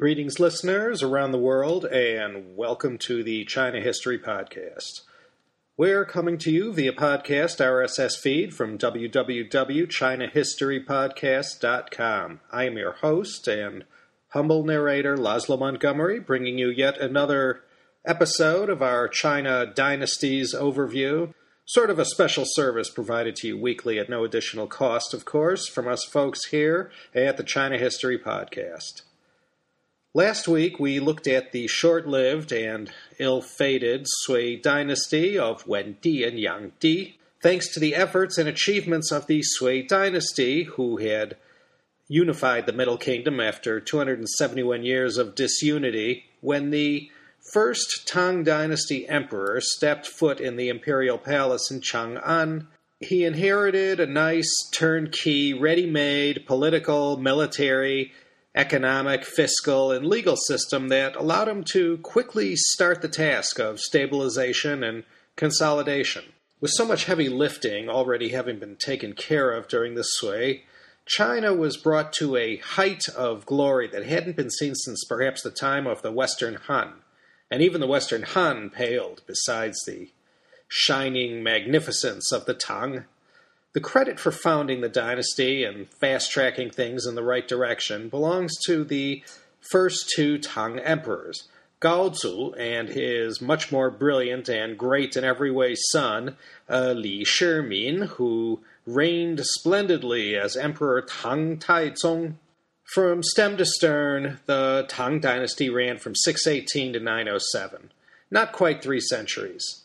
Greetings, listeners around the world, and welcome to the China History Podcast. We're coming to you via podcast RSS feed from www.chinahistorypodcast.com. I am your host and humble narrator, Laszlo Montgomery, bringing you yet another episode of our China Dynasties overview. Sort of a special service provided to you weekly at no additional cost, of course, from us folks here at the China History Podcast. Last week, we looked at the short lived and ill fated Sui dynasty of Wen Di and Yang Di. Thanks to the efforts and achievements of the Sui dynasty, who had unified the Middle Kingdom after 271 years of disunity, when the first Tang dynasty emperor stepped foot in the imperial palace in Chang'an, he inherited a nice turnkey, ready made political, military, economic, fiscal, and legal system that allowed him to quickly start the task of stabilization and consolidation. With so much heavy lifting already having been taken care of during the Sui, China was brought to a height of glory that hadn't been seen since perhaps the time of the Western Han. And even the Western Han paled besides the shining magnificence of the Tang the credit for founding the dynasty and fast tracking things in the right direction belongs to the first two Tang emperors, Gaozu and his much more brilliant and great in every way son, uh, Li Shimin, who reigned splendidly as Emperor Tang Taizong. From stem to stern, the Tang dynasty ran from 618 to 907, not quite three centuries.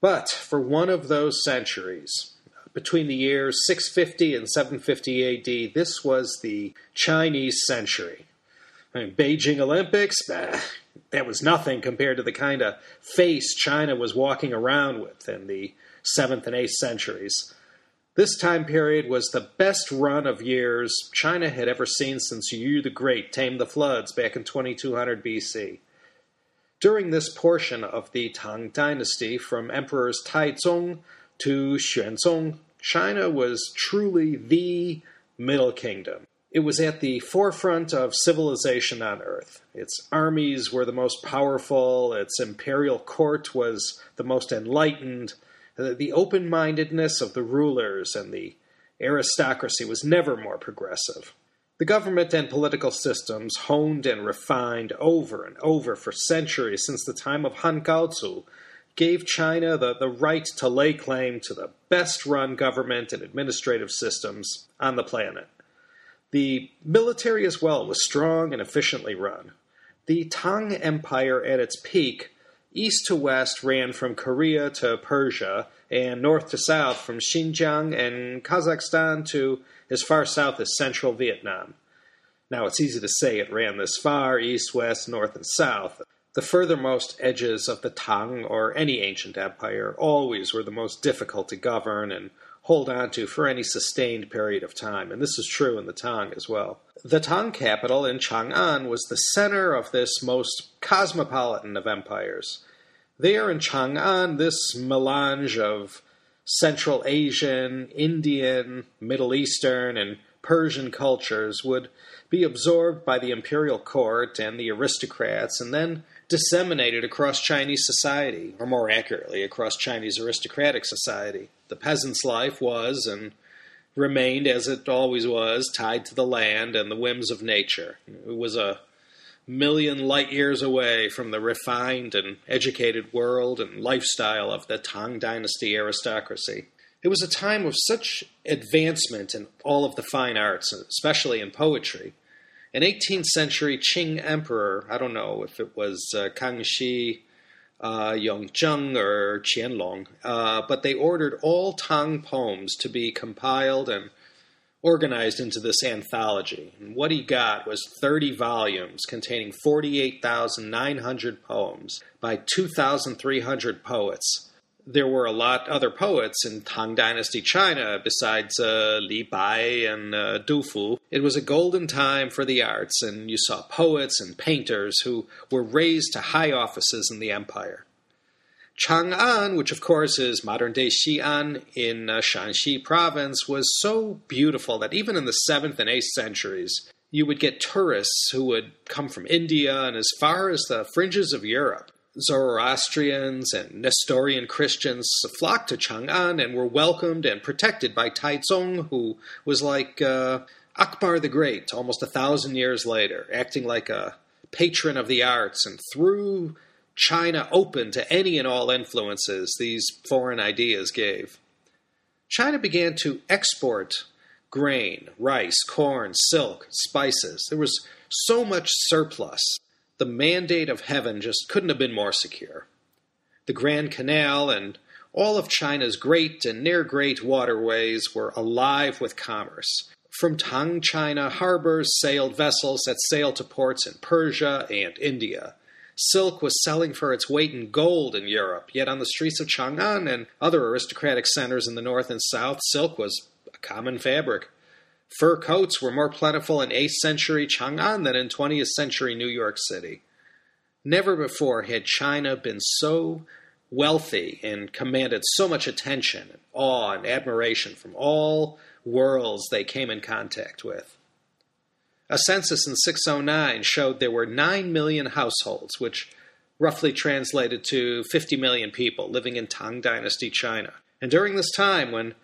But for one of those centuries, between the years 650 and 750 AD, this was the Chinese century. I mean, Beijing Olympics, bah, that was nothing compared to the kind of face China was walking around with in the 7th and 8th centuries. This time period was the best run of years China had ever seen since Yu the Great tamed the floods back in 2200 BC. During this portion of the Tang Dynasty, from Emperors Taizong to Xuanzong, China was truly the Middle Kingdom. It was at the forefront of civilization on Earth. Its armies were the most powerful, its imperial court was the most enlightened, the open mindedness of the rulers and the aristocracy was never more progressive. The government and political systems, honed and refined over and over for centuries since the time of Han Gaozu, gave China the, the right to lay claim to the best run government and administrative systems on the planet. The military as well was strong and efficiently run. The Tang Empire at its peak, east to west, ran from Korea to Persia, and north to south from Xinjiang and Kazakhstan to as far south as central Vietnam. Now, it's easy to say it ran this far, east, west, north, and south. The furthermost edges of the Tang or any ancient empire always were the most difficult to govern and hold on to for any sustained period of time, and this is true in the Tang as well. The Tang capital in Chang'an was the center of this most cosmopolitan of empires. There in Chang'an, this melange of Central Asian, Indian, Middle Eastern, and Persian cultures would be absorbed by the imperial court and the aristocrats, and then disseminated across Chinese society, or more accurately, across Chinese aristocratic society. The peasant's life was and remained, as it always was, tied to the land and the whims of nature. It was a million light years away from the refined and educated world and lifestyle of the Tang Dynasty aristocracy. It was a time of such advancement in all of the fine arts, especially in poetry, an 18th century Qing emperor, I don't know if it was uh, Kangxi, uh, Yongzheng, or Qianlong, uh, but they ordered all Tang poems to be compiled and organized into this anthology. And what he got was 30 volumes containing 48,900 poems by 2,300 poets there were a lot other poets in Tang Dynasty China besides uh, Li Bai and uh, Du Fu. It was a golden time for the arts, and you saw poets and painters who were raised to high offices in the empire. Chang'an, which of course is modern day Xi'an in uh, Shaanxi province, was so beautiful that even in the 7th and 8th centuries, you would get tourists who would come from India and as far as the fringes of Europe. Zoroastrians and Nestorian Christians flocked to Chang'an and were welcomed and protected by Taizong, who was like uh, Akbar the Great almost a thousand years later, acting like a patron of the arts and threw China open to any and all influences these foreign ideas gave. China began to export grain, rice, corn, silk, spices. There was so much surplus the mandate of heaven just couldn't have been more secure. The Grand Canal and all of China's great and near great waterways were alive with commerce. From Tang China harbors sailed vessels that sailed to ports in Persia and India. Silk was selling for its weight in gold in Europe, yet on the streets of Chang'an and other aristocratic centers in the north and south, silk was a common fabric. Fur coats were more plentiful in 8th century Chang'an than in 20th century New York City. Never before had China been so wealthy and commanded so much attention, and awe, and admiration from all worlds they came in contact with. A census in 609 showed there were 9 million households, which roughly translated to 50 million people living in Tang Dynasty China. And during this time, when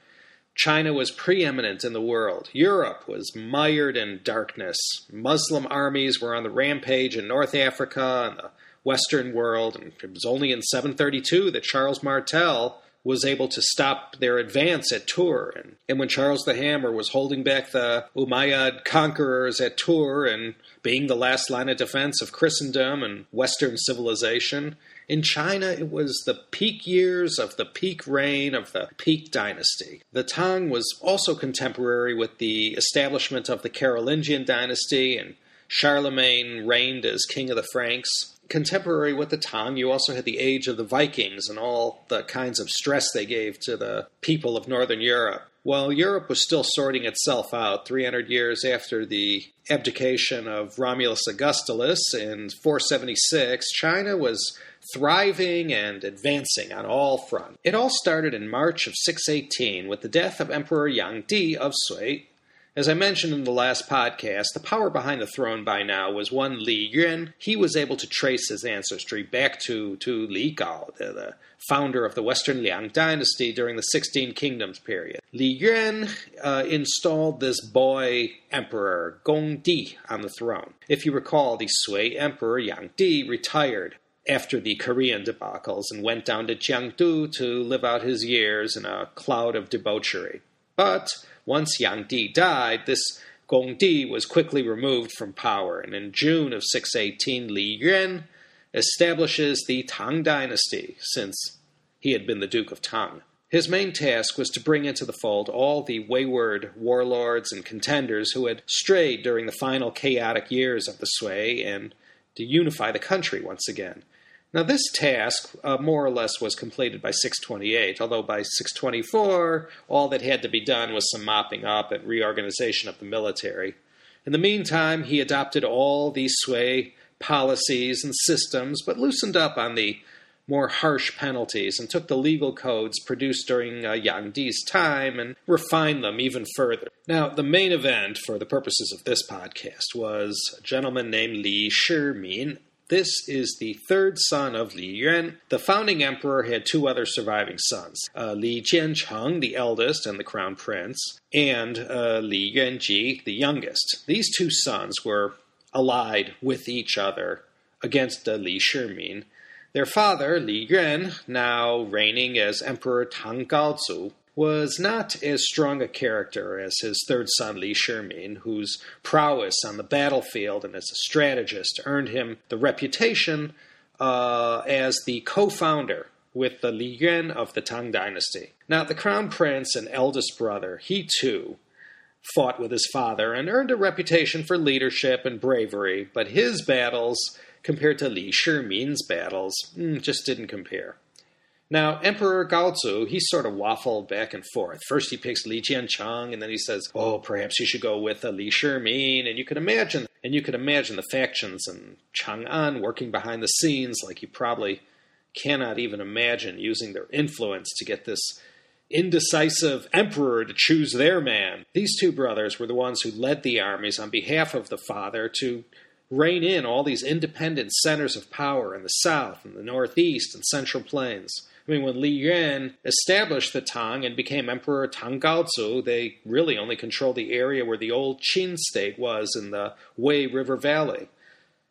China was preeminent in the world. Europe was mired in darkness. Muslim armies were on the rampage in North Africa and the Western world. And it was only in 732 that Charles Martel was able to stop their advance at Tours. And, and when Charles the Hammer was holding back the Umayyad conquerors at Tours and being the last line of defense of Christendom and Western civilization, in China, it was the peak years of the peak reign of the peak dynasty. The Tang was also contemporary with the establishment of the Carolingian dynasty, and Charlemagne reigned as king of the Franks. Contemporary with the Tang, you also had the age of the Vikings and all the kinds of stress they gave to the people of Northern Europe. While Europe was still sorting itself out 300 years after the abdication of Romulus Augustulus in 476, China was thriving and advancing on all fronts. It all started in March of 618 with the death of Emperor Yang Di of Sui. As I mentioned in the last podcast, the power behind the throne by now was one Li Yuan. He was able to trace his ancestry back to, to Li Gao, the, the founder of the Western Liang dynasty during the Sixteen Kingdoms period. Li Yuan uh, installed this boy emperor, Gong Di, on the throne. If you recall, the Sui emperor Yang Di retired after the Korean debacles and went down to Jiangdu to live out his years in a cloud of debauchery. But once Yang Di died, this Gong Di was quickly removed from power, and in June of 618, Li Yuan establishes the Tang dynasty, since he had been the Duke of Tang. His main task was to bring into the fold all the wayward warlords and contenders who had strayed during the final chaotic years of the Sui and to unify the country once again. Now, this task uh, more or less was completed by 628, although by 624, all that had to be done was some mopping up and reorganization of the military. In the meantime, he adopted all these Sui policies and systems, but loosened up on the more harsh penalties and took the legal codes produced during uh, Yang Di's time and refined them even further. Now, the main event for the purposes of this podcast was a gentleman named Li Shimin, this is the third son of Li Yuan. The founding emperor had two other surviving sons uh, Li Jiancheng, the eldest and the crown prince, and uh, Li Yuanji, the youngest. These two sons were allied with each other against uh, Li Shimin. Their father, Li Yuan, now reigning as Emperor Tang Gaozu, was not as strong a character as his third son Li Shimin, whose prowess on the battlefield and as a strategist earned him the reputation uh, as the co-founder with the Li Yuan of the Tang Dynasty. Now, the crown prince and eldest brother, he too fought with his father and earned a reputation for leadership and bravery, but his battles, compared to Li Shimin's battles, mm, just didn't compare. Now, Emperor Gaozu, he sort of waffled back and forth. First, he picks Li Jiancheng, and then he says, "Oh, perhaps you should go with uh, Li Shimin." And you can imagine, and you can imagine the factions in Chang'an working behind the scenes, like you probably cannot even imagine using their influence to get this indecisive emperor to choose their man. These two brothers were the ones who led the armies on behalf of the father to rein in all these independent centers of power in the south and the northeast and central plains. I mean, when Li Yuan established the Tang and became Emperor Tang Gaozu, they really only controlled the area where the old Qin state was in the Wei River Valley.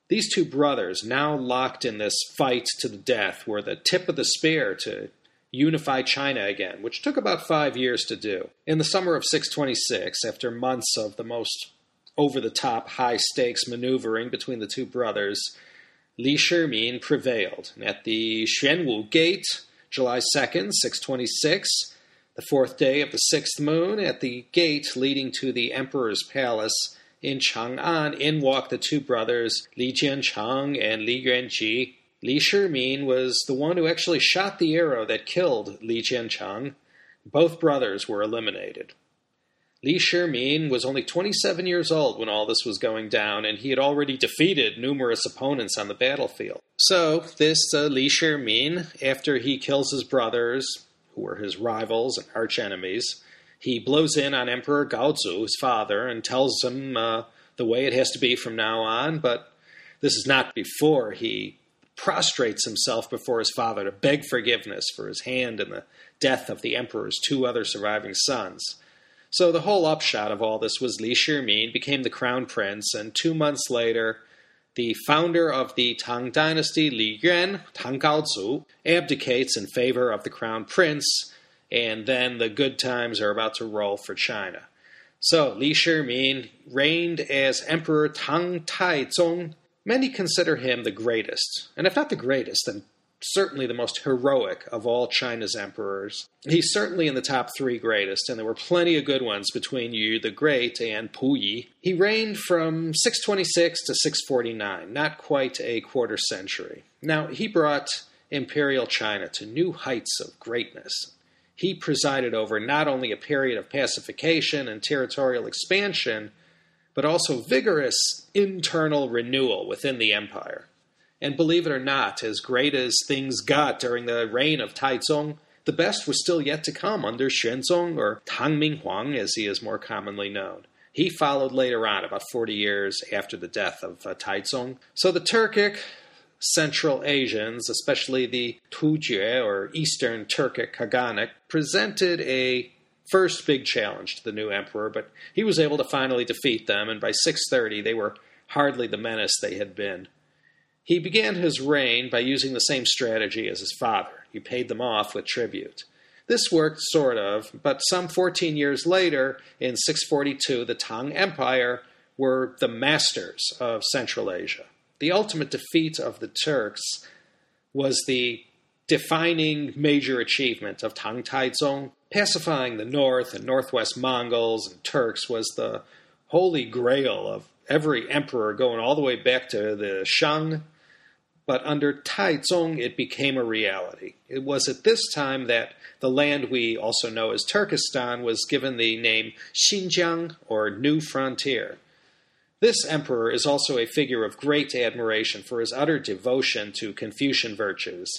These two brothers, now locked in this fight to the death, were the tip of the spear to unify China again, which took about five years to do. In the summer of 626, after months of the most over the top, high stakes maneuvering between the two brothers, Li Shimin prevailed. At the Xuanwu Gate, July 2nd, 626, the fourth day of the sixth moon, at the gate leading to the emperor's palace, in Chang'an, in walked the two brothers, Li Jiancheng and Li Yuanji. Li Shimin was the one who actually shot the arrow that killed Li Jiancheng. Both brothers were eliminated. Li Shimin was only 27 years old when all this was going down, and he had already defeated numerous opponents on the battlefield. So, this uh, Li Shimin, after he kills his brothers, who were his rivals and archenemies, he blows in on Emperor Gaozu, his father, and tells him uh, the way it has to be from now on. But this is not before he prostrates himself before his father to beg forgiveness for his hand in the death of the emperor's two other surviving sons. So the whole upshot of all this was Li Shimin became the crown prince, and two months later, the founder of the Tang dynasty, Li Yuan, Tang Gaozu, abdicates in favor of the crown prince and then the good times are about to roll for China. So Li Shimin reigned as Emperor Tang Taizong. Many consider him the greatest, and if not the greatest, then certainly the most heroic of all China's emperors. He's certainly in the top three greatest, and there were plenty of good ones between Yu the Great and Puyi. He reigned from 626 to 649, not quite a quarter century. Now, he brought imperial China to new heights of greatness he presided over not only a period of pacification and territorial expansion, but also vigorous internal renewal within the empire. And believe it or not, as great as things got during the reign of Taizong, the best was still yet to come under Xuanzong, or Tang Minghuang as he is more commonly known. He followed later on, about 40 years after the death of uh, Taizong. So the Turkic, Central Asians, especially the Tujue or Eastern Turkic Khaganate, presented a first big challenge to the new emperor, but he was able to finally defeat them, and by 630 they were hardly the menace they had been. He began his reign by using the same strategy as his father. He paid them off with tribute. This worked sort of, but some 14 years later, in 642, the Tang Empire were the masters of Central Asia the ultimate defeat of the Turks was the defining major achievement of Tang Taizong. Pacifying the north and northwest Mongols and Turks was the holy grail of every emperor going all the way back to the Shang. But under Taizong, it became a reality. It was at this time that the land we also know as Turkestan was given the name Xinjiang, or New Frontier. This emperor is also a figure of great admiration for his utter devotion to Confucian virtues.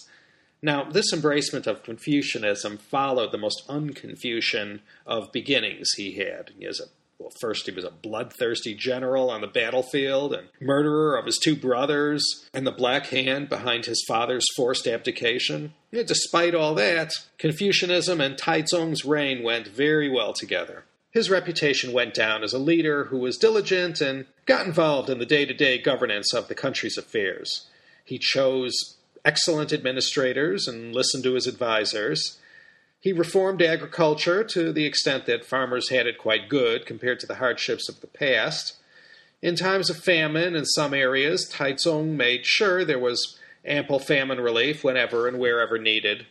Now, this embracement of Confucianism followed the most unconfucian of beginnings he had. He is a well, first he was a bloodthirsty general on the battlefield and murderer of his two brothers, and the Black Hand behind his father's forced abdication. Yet despite all that, Confucianism and Taizong's reign went very well together his reputation went down as a leader who was diligent and got involved in the day to day governance of the country's affairs. He chose excellent administrators and listened to his advisors. He reformed agriculture to the extent that farmers had it quite good compared to the hardships of the past. In times of famine in some areas, Taizong made sure there was ample famine relief whenever and wherever needed.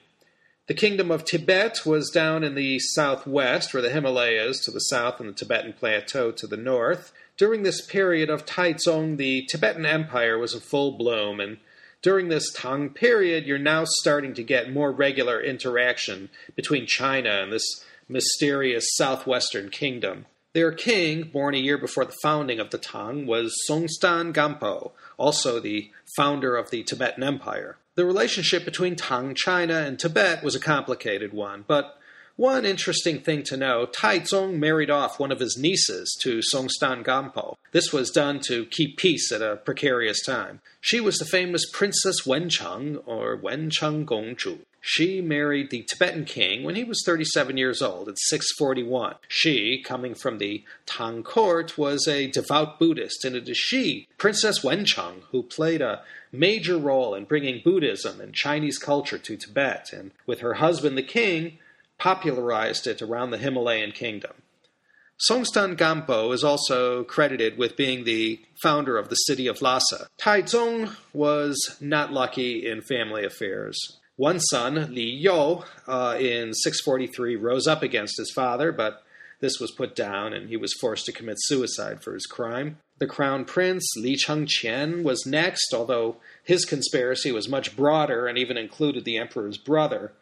The kingdom of Tibet was down in the southwest, where the Himalayas to the south and the Tibetan Plateau to the north. During this period of Taizong, the Tibetan Empire was in full bloom, and during this Tang period, you're now starting to get more regular interaction between China and this mysterious southwestern kingdom. Their king, born a year before the founding of the Tang, was Songtsen Gampo, also the founder of the Tibetan Empire. The relationship between Tang China and Tibet was a complicated one, but One interesting thing to know Taizong married off one of his nieces to Songtsen Gampo. This was done to keep peace at a precarious time. She was the famous Princess Wencheng, or Wencheng Gongzhu. She married the Tibetan king when he was 37 years old in 641. She, coming from the Tang court, was a devout Buddhist, and it is she, Princess Wencheng, who played a major role in bringing Buddhism and Chinese culture to Tibet, and with her husband, the king, popularized it around the Himalayan kingdom. Songtsen Gampo is also credited with being the founder of the city of Lhasa. Taizong was not lucky in family affairs. One son, Li You, uh, in 643 rose up against his father, but this was put down and he was forced to commit suicide for his crime. The crown prince, Li Chengqian, was next, although his conspiracy was much broader and even included the emperor's brother.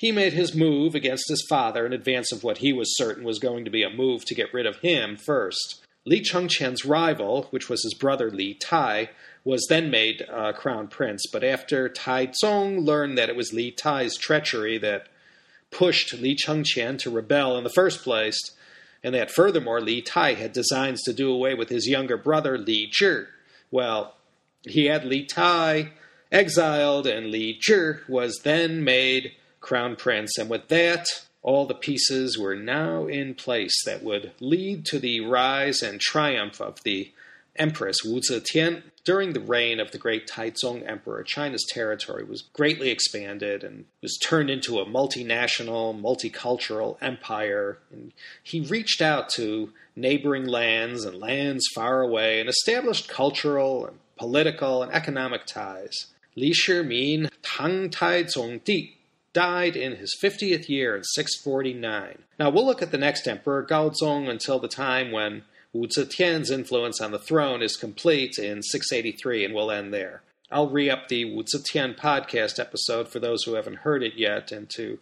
He made his move against his father in advance of what he was certain was going to be a move to get rid of him first. Li Chengqian's rival, which was his brother Li Tai, was then made uh, crown prince, but after Tai Taizong learned that it was Li Tai's treachery that pushed Li Chengqian to rebel in the first place, and that furthermore Li Tai had designs to do away with his younger brother Li Zhi, well, he had Li Tai exiled, and Li Zhi was then made crown prince, and with that, all the pieces were now in place that would lead to the rise and triumph of the Empress Wu Zetian. During the reign of the great Taizong Emperor, China's territory was greatly expanded and was turned into a multinational, multicultural empire. And he reached out to neighboring lands and lands far away and established cultural and political and economic ties. Li Shimin Tang Taizong Di died in his 50th year in 649. Now we'll look at the next emperor, Gaozong, until the time when Wu Zetian's influence on the throne is complete in 683, and we'll end there. I'll re up the Wu Zetian podcast episode for those who haven't heard it yet, and to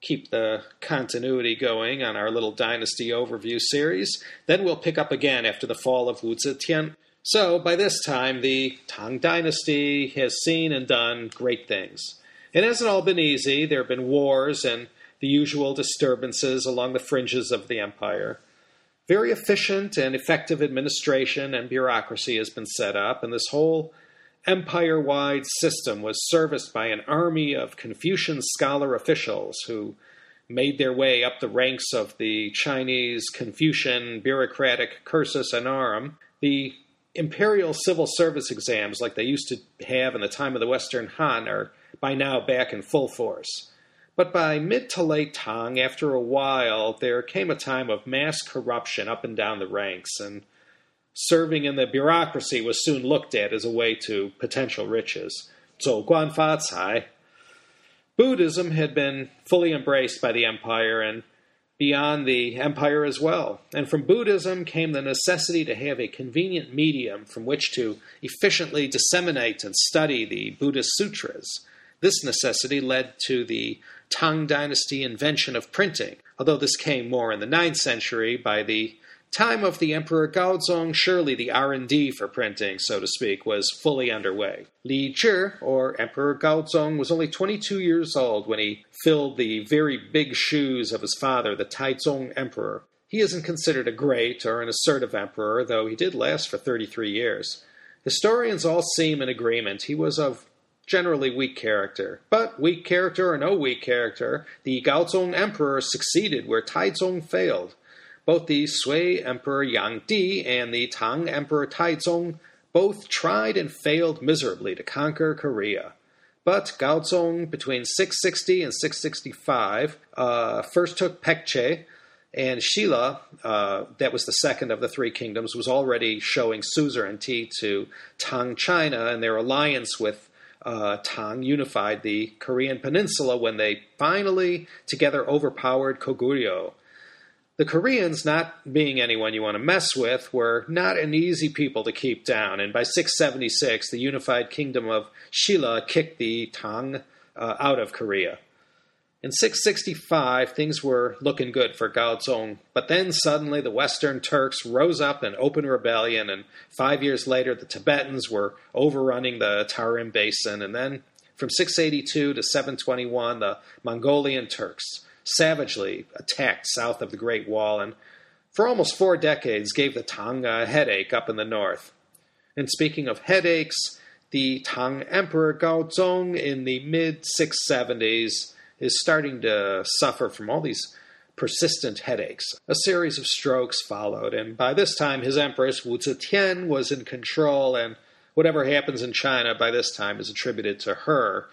keep the continuity going on our little dynasty overview series. Then we'll pick up again after the fall of Wu Zetian. So, by this time, the Tang Dynasty has seen and done great things. It hasn't all been easy. There have been wars and the usual disturbances along the fringes of the empire. Very efficient and effective administration and bureaucracy has been set up, and this whole empire wide system was serviced by an army of Confucian scholar officials who made their way up the ranks of the Chinese Confucian bureaucratic cursus honorum. The imperial civil service exams, like they used to have in the time of the Western Han, are by now back in full force. But by mid to late Tang, after a while, there came a time of mass corruption up and down the ranks, and serving in the bureaucracy was soon looked at as a way to potential riches. So Guan Fa Cai. Buddhism had been fully embraced by the empire and beyond the empire as well. And from Buddhism came the necessity to have a convenient medium from which to efficiently disseminate and study the Buddhist sutras. This necessity led to the Tang Dynasty invention of printing, although this came more in the 9th century by the time of the Emperor Gaozong, surely the R&D for printing, so to speak, was fully underway. Li Zhi, or Emperor Gaozong, was only 22 years old when he filled the very big shoes of his father, the Taizong Emperor. He isn't considered a great or an assertive emperor, though he did last for 33 years. Historians all seem in agreement he was of generally weak character. But weak character or no weak character, the Gaozong Emperor succeeded where Taizong failed. Both the Sui Emperor Yang Di and the Tang Emperor Taizong both tried and failed miserably to conquer Korea. But Gaozong, between 660 and 665, uh, first took Paekche, and Shilla, uh, that was the second of the three kingdoms, was already showing suzerainty to Tang China, and their alliance with uh, Tang unified the Korean peninsula when they finally together overpowered Goguryeo. The Koreans, not being anyone you want to mess with, were not an easy people to keep down, and by 676, the unified kingdom of Shilla kicked the Tang uh, out of Korea. In 665, things were looking good for Gaozong, but then suddenly the Western Turks rose up in open rebellion, and five years later the Tibetans were overrunning the Tarim Basin, and then from 682 to 721, the Mongolian Turks. savagely attacked south of the Great Wall and for almost four decades gave the Tang a headache up in the north. And speaking of headaches, the Tang Emperor Gaozong in the mid 670s is starting to suffer from all these persistent headaches. A series of strokes followed, and by this time his empress Wu Zetian was in control, and whatever happens in China by this time is attributed to her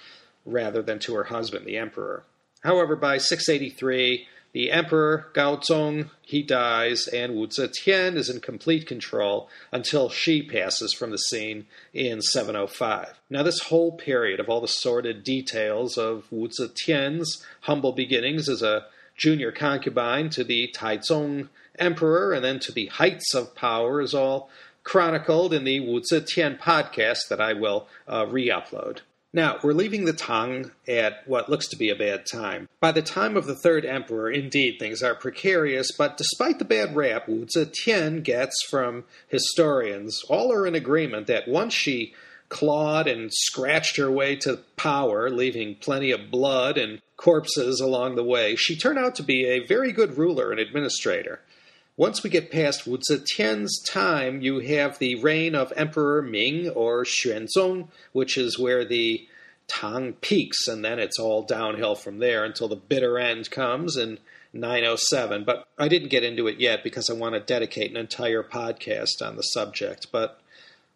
rather than to her husband, the emperor. However, by 683, the emperor Gaozong he dies, and Wu Zetian is in complete control until she passes from the scene in 705. Now, this whole period of all the sordid details of Wu Zetian's humble beginnings as a junior concubine to the Taizong emperor and then to the heights of power is all chronicled in the Wu Zetian podcast that I will uh, re upload. Now, we're leaving the Tang at what looks to be a bad time. By the time of the third emperor, indeed, things are precarious, but despite the bad rap Wu Zetian gets from historians, all are in agreement that once she clawed and scratched her way to power, leaving plenty of blood and corpses along the way, she turned out to be a very good ruler and administrator. Once we get past Wu Zetian's time, you have the reign of Emperor Ming or Xuanzong, which is where the Tang peaks, and then it's all downhill from there until the bitter end comes in 907. But I didn't get into it yet because I want to dedicate an entire podcast on the subject. But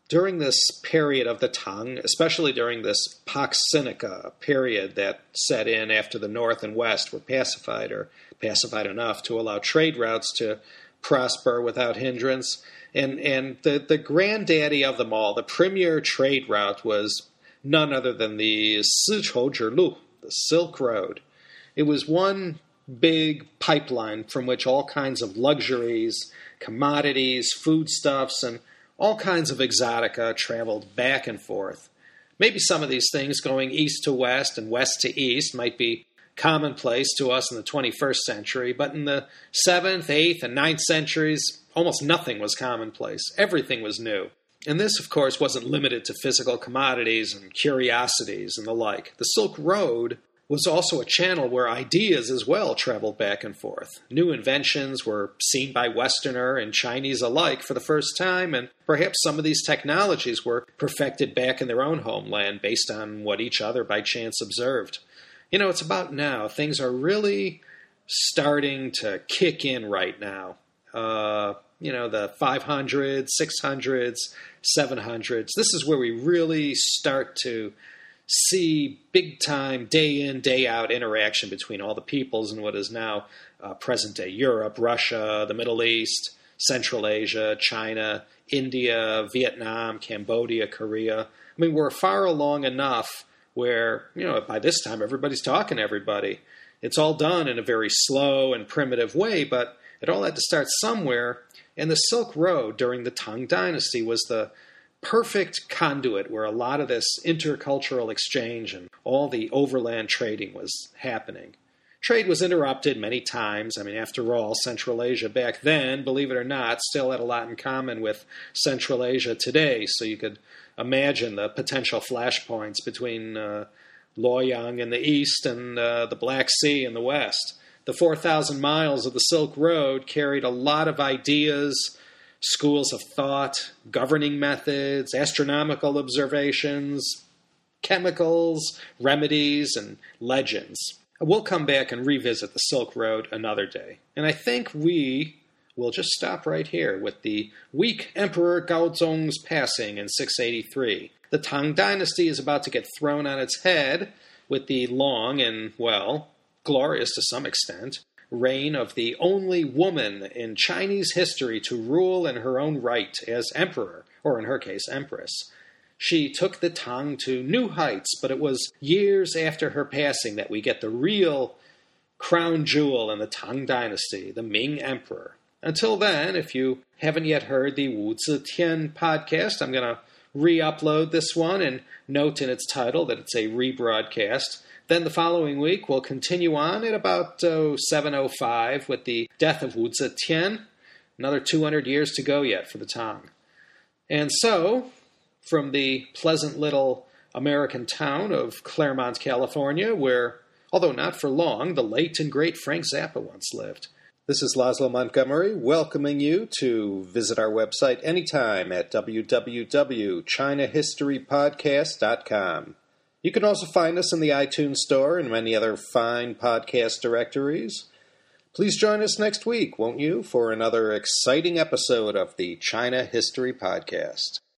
during this period of the Tang, especially during this Pax Sinica period that set in after the North and West were pacified or pacified enough to allow trade routes to prosper without hindrance. And and the, the granddaddy of them all, the premier trade route was none other than the the Silk Road. It was one big pipeline from which all kinds of luxuries, commodities, foodstuffs, and all kinds of exotica traveled back and forth. Maybe some of these things going east to west and west to east might be commonplace to us in the 21st century, but in the 7th, 8th, and 9th centuries, almost nothing was commonplace. Everything was new. And this, of course, wasn't limited to physical commodities and curiosities and the like. The Silk Road was also a channel where ideas as well traveled back and forth. New inventions were seen by Westerner and Chinese alike for the first time, and perhaps some of these technologies were perfected back in their own homeland based on what each other by chance observed you know, it's about now. Things are really starting to kick in right now. Uh, you know, the 500s, 600s, 700s. This is where we really start to see big time, day in, day out interaction between all the peoples in what is now uh, present day Europe, Russia, the Middle East, Central Asia, China, India, Vietnam, Cambodia, Korea. I mean, we're far along enough where, you know, by this time everybody's talking to everybody. It's all done in a very slow and primitive way, but it all had to start somewhere. And the Silk Road during the Tang Dynasty was the perfect conduit where a lot of this intercultural exchange and all the overland trading was happening. Trade was interrupted many times. I mean, after all, Central Asia back then, believe it or not, still had a lot in common with Central Asia today. So you could imagine the potential flashpoints between uh, Luoyang in the east and uh, the Black Sea in the west. The 4,000 miles of the Silk Road carried a lot of ideas, schools of thought, governing methods, astronomical observations, chemicals, remedies, and legends. We'll come back and revisit the Silk Road another day. And I think we we'll just stop right here with the weak Emperor Gaozong's passing in 683. The Tang Dynasty is about to get thrown on its head with the long and, well, glorious to some extent, reign of the only woman in Chinese history to rule in her own right as emperor, or in her case, empress. She took the Tang to new heights, but it was years after her passing that we get the real crown jewel in the Tang Dynasty, the Ming Emperor. Until then, if you haven't yet heard the Wu Zetian podcast, I'm going to re upload this one and note in its title that it's a rebroadcast. Then the following week, we'll continue on at about oh, 7.05 with the death of Wu Zetian. Another 200 years to go yet for the Tang. And so, from the pleasant little American town of Claremont, California, where although not for long, the late and great Frank Zappa once lived. This is Laszlo Montgomery welcoming you to visit our website anytime at www.chinahistorypodcast.com. You can also find us in the iTunes Store and many other fine podcast directories. Please join us next week, won't you, for another exciting episode of the China History Podcast.